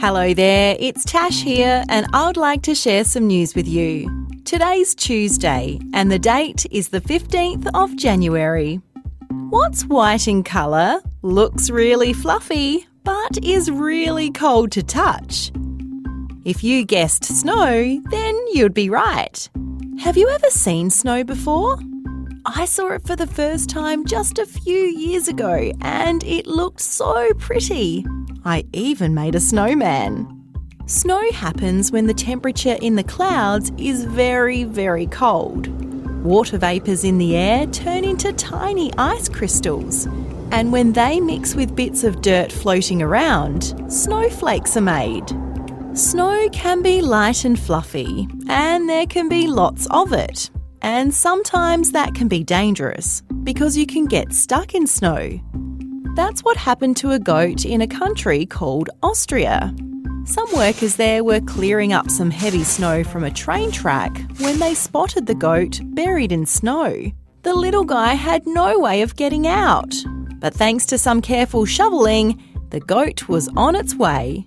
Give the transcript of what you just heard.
Hello there, it's Tash here, and I'd like to share some news with you. Today's Tuesday, and the date is the 15th of January. What's white in colour, looks really fluffy, but is really cold to touch? If you guessed snow, then you'd be right. Have you ever seen snow before? I saw it for the first time just a few years ago and it looked so pretty. I even made a snowman. Snow happens when the temperature in the clouds is very, very cold. Water vapours in the air turn into tiny ice crystals, and when they mix with bits of dirt floating around, snowflakes are made. Snow can be light and fluffy, and there can be lots of it. And sometimes that can be dangerous because you can get stuck in snow. That's what happened to a goat in a country called Austria. Some workers there were clearing up some heavy snow from a train track when they spotted the goat buried in snow. The little guy had no way of getting out. But thanks to some careful shoveling, the goat was on its way.